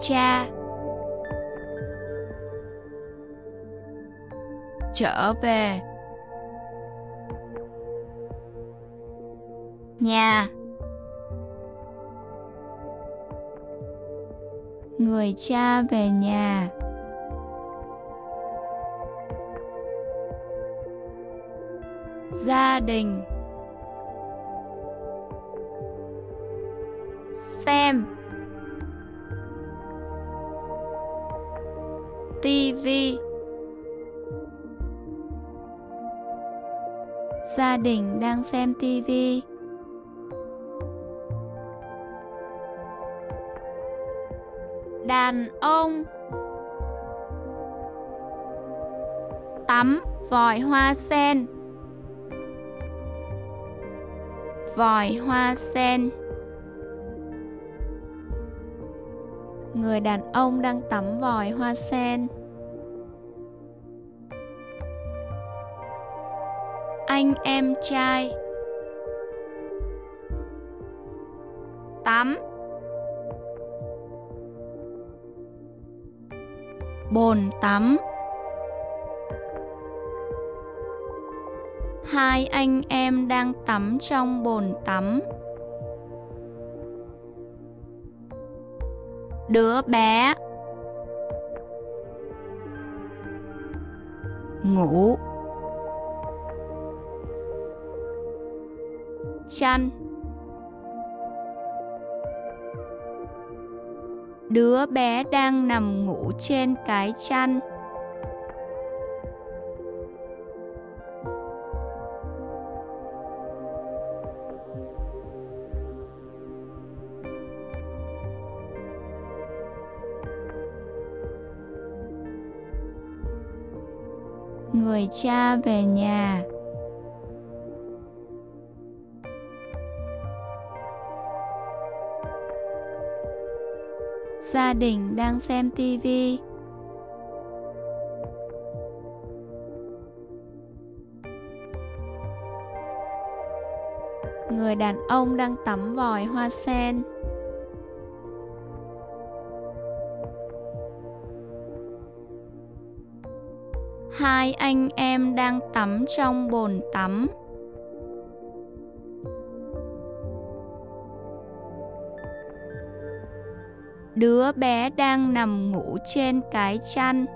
cha. Trở về. Nhà. Người cha về nhà. Gia đình. Xem. Tivi gia đình đang xem tivi đàn ông. Tắm vòi hoa sen. Vòi hoa sen. người đàn ông đang tắm vòi hoa sen. Anh em trai. Tắm. Bồn tắm. Hai anh em đang tắm trong bồn tắm. Đứa bé. Ngủ. Chăn. Đứa bé đang nằm ngủ trên cái chăn người cha về nhà. Gia đình đang xem tivi người đàn ông đang tắm vòi hoa sen. hai anh em đang tắm trong bồn tắm. Đứa bé đang nằm ngủ trên cái chăn.